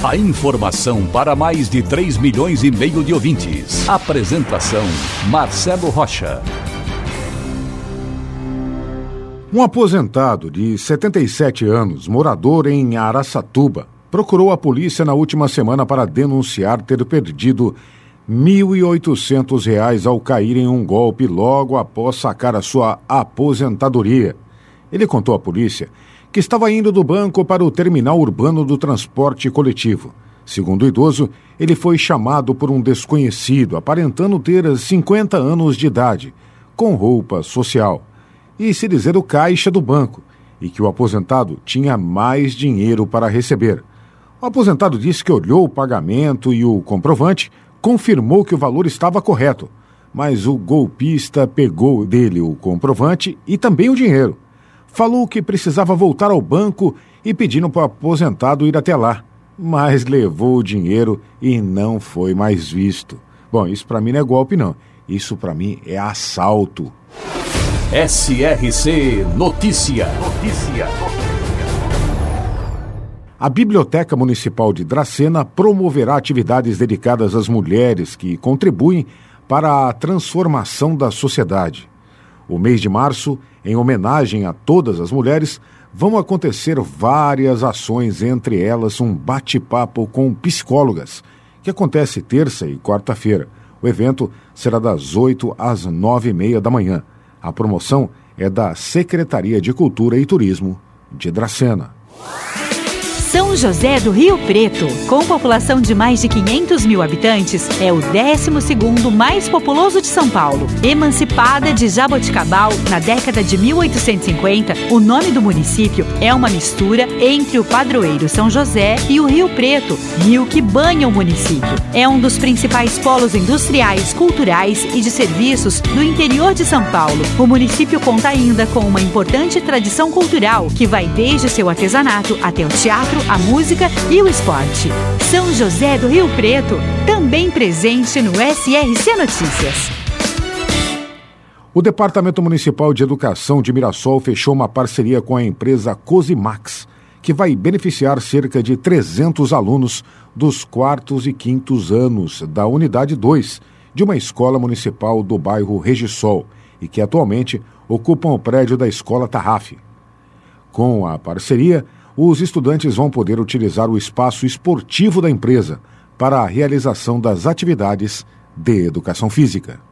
A informação para mais de 3 milhões e meio de ouvintes. Apresentação Marcelo Rocha. Um aposentado de 77 anos, morador em Araçatuba, procurou a polícia na última semana para denunciar ter perdido R$ 1.800 ao cair em um golpe logo após sacar a sua aposentadoria. Ele contou à polícia que estava indo do banco para o terminal urbano do transporte coletivo. Segundo o idoso, ele foi chamado por um desconhecido, aparentando ter 50 anos de idade, com roupa social, e se dizer o caixa do banco, e que o aposentado tinha mais dinheiro para receber. O aposentado disse que olhou o pagamento e o comprovante confirmou que o valor estava correto, mas o golpista pegou dele o comprovante e também o dinheiro falou que precisava voltar ao banco e pedindo para o aposentado ir até lá, mas levou o dinheiro e não foi mais visto. Bom, isso para mim não é golpe, não. Isso para mim é assalto. SRC Notícia. Notícia. A Biblioteca Municipal de Dracena promoverá atividades dedicadas às mulheres que contribuem para a transformação da sociedade. O mês de março, em homenagem a todas as mulheres, vão acontecer várias ações, entre elas um bate-papo com psicólogas, que acontece terça e quarta-feira. O evento será das 8 às 9 e meia da manhã. A promoção é da Secretaria de Cultura e Turismo de Dracena. São José do Rio Preto, com população de mais de 500 mil habitantes, é o 12º mais populoso de São Paulo. Emancipada de Jaboticabal na década de 1850, o nome do município é uma mistura entre o padroeiro São José e o Rio Preto, rio que banha o município. É um dos principais polos industriais, culturais e de serviços do interior de São Paulo. O município conta ainda com uma importante tradição cultural que vai desde seu artesanato até o teatro teatro, a música e o esporte. São José do Rio Preto, também presente no SRC Notícias. O Departamento Municipal de Educação de Mirassol fechou uma parceria com a empresa Cosimax, que vai beneficiar cerca de 300 alunos dos quartos e quintos anos da Unidade 2 de uma escola municipal do bairro Regisol e que atualmente ocupam o prédio da Escola Tarraf. Com a parceria, os estudantes vão poder utilizar o espaço esportivo da empresa para a realização das atividades de educação física.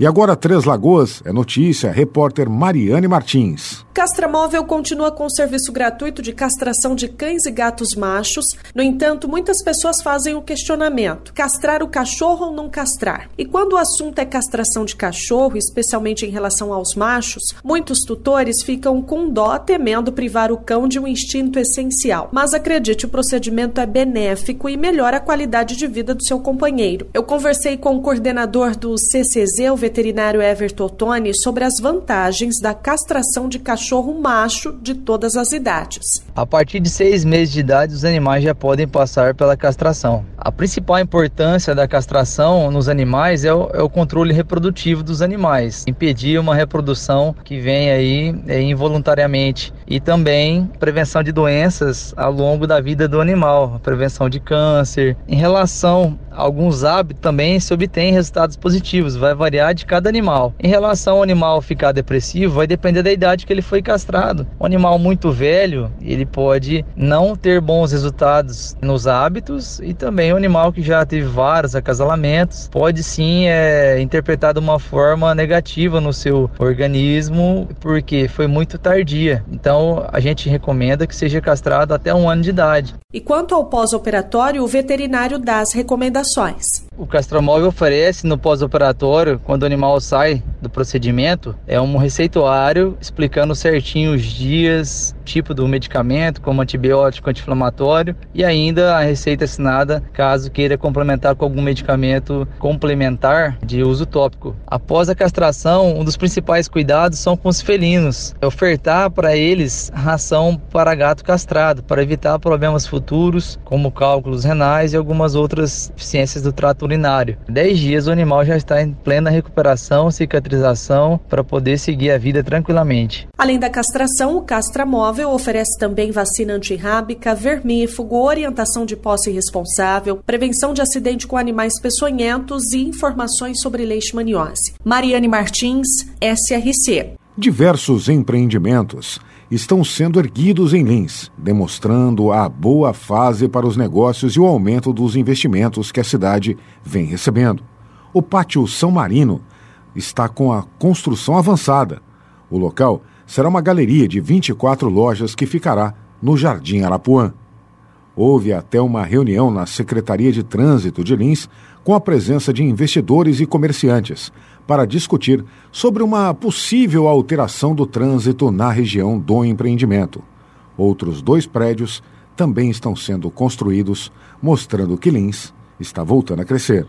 E agora Três Lagoas é notícia, repórter Mariane Martins. Castramóvel continua com o serviço gratuito de castração de cães e gatos machos. No entanto, muitas pessoas fazem o questionamento: castrar o cachorro ou não castrar? E quando o assunto é castração de cachorro, especialmente em relação aos machos, muitos tutores ficam com dó temendo privar o cão de um instinto essencial. Mas acredite, o procedimento é benéfico e melhora a qualidade de vida do seu companheiro. Eu conversei com o coordenador do CCZ, o veterinário Everton Tony sobre as vantagens da castração de cachorro macho de todas as idades. A partir de seis meses de idade, os animais já podem passar pela castração. A principal importância da castração nos animais é o, é o controle reprodutivo dos animais, impedir uma reprodução que vem aí é, involuntariamente e também prevenção de doenças ao longo da vida do animal, prevenção de câncer. Em relação a alguns hábitos também se obtém resultados positivos, vai variar de cada animal. Em relação ao animal ficar depressivo, vai depender da idade que ele foi castrado. Um animal muito velho, ele pode não ter bons resultados nos hábitos e também um animal que já teve vários acasalamentos pode sim é, interpretar de uma forma negativa no seu organismo porque foi muito tardia. Então a gente recomenda que seja castrado até um ano de idade. E quanto ao pós-operatório, o veterinário dá as recomendações. O castramóvel oferece no pós-operatório, quando o animal sai do procedimento, é um receituário explicando certinho os dias, tipo do medicamento, como antibiótico, anti-inflamatório e ainda a receita assinada caso queira complementar com algum medicamento complementar de uso tópico. Após a castração, um dos principais cuidados são com os felinos. É ofertar para eles ração para gato castrado, para evitar problemas futuros, como cálculos renais e algumas outras deficiências do trato urinário. 10 dias o animal já está em plena recuperação, cicatrização, para poder seguir a vida tranquilamente. Além da castração, o Castra Móvel oferece também vacina antirrábica, vermífugo, orientação de posse responsável, prevenção de acidente com animais peçonhentos e informações sobre leishmaniose. Mariane Martins, SRC. Diversos empreendimentos estão sendo erguidos em Lins, demonstrando a boa fase para os negócios e o aumento dos investimentos que a cidade vem recebendo. O Pátio São Marino está com a construção avançada. O local será uma galeria de 24 lojas que ficará no Jardim Arapuã. Houve até uma reunião na Secretaria de Trânsito de Lins com a presença de investidores e comerciantes para discutir sobre uma possível alteração do trânsito na região do empreendimento. Outros dois prédios também estão sendo construídos, mostrando que Lins está voltando a crescer.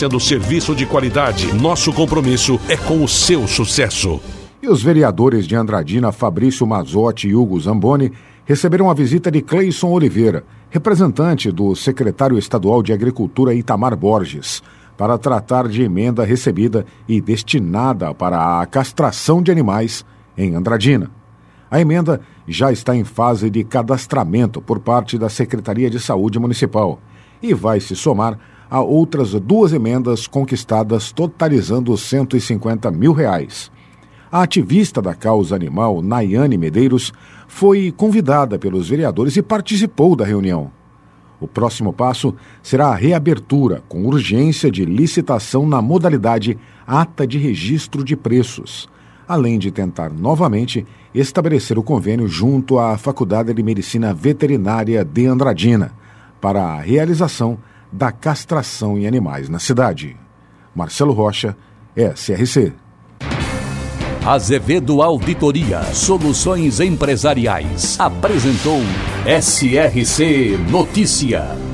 oferecendo serviço de qualidade. Nosso compromisso é com o seu sucesso. E os vereadores de Andradina, Fabrício Mazotti e Hugo Zamboni, receberam a visita de Cleison Oliveira, representante do secretário estadual de Agricultura Itamar Borges, para tratar de emenda recebida e destinada para a castração de animais em Andradina. A emenda já está em fase de cadastramento por parte da Secretaria de Saúde Municipal e vai se somar a outras duas emendas conquistadas, totalizando 150 mil reais. A ativista da causa animal, Nayane Medeiros, foi convidada pelos vereadores e participou da reunião. O próximo passo será a reabertura, com urgência de licitação na modalidade ata de registro de preços, além de tentar novamente estabelecer o convênio junto à Faculdade de Medicina Veterinária de Andradina para a realização da castração em animais na cidade. Marcelo Rocha, SRC. Azevedo Auditoria Soluções Empresariais apresentou SRC Notícia.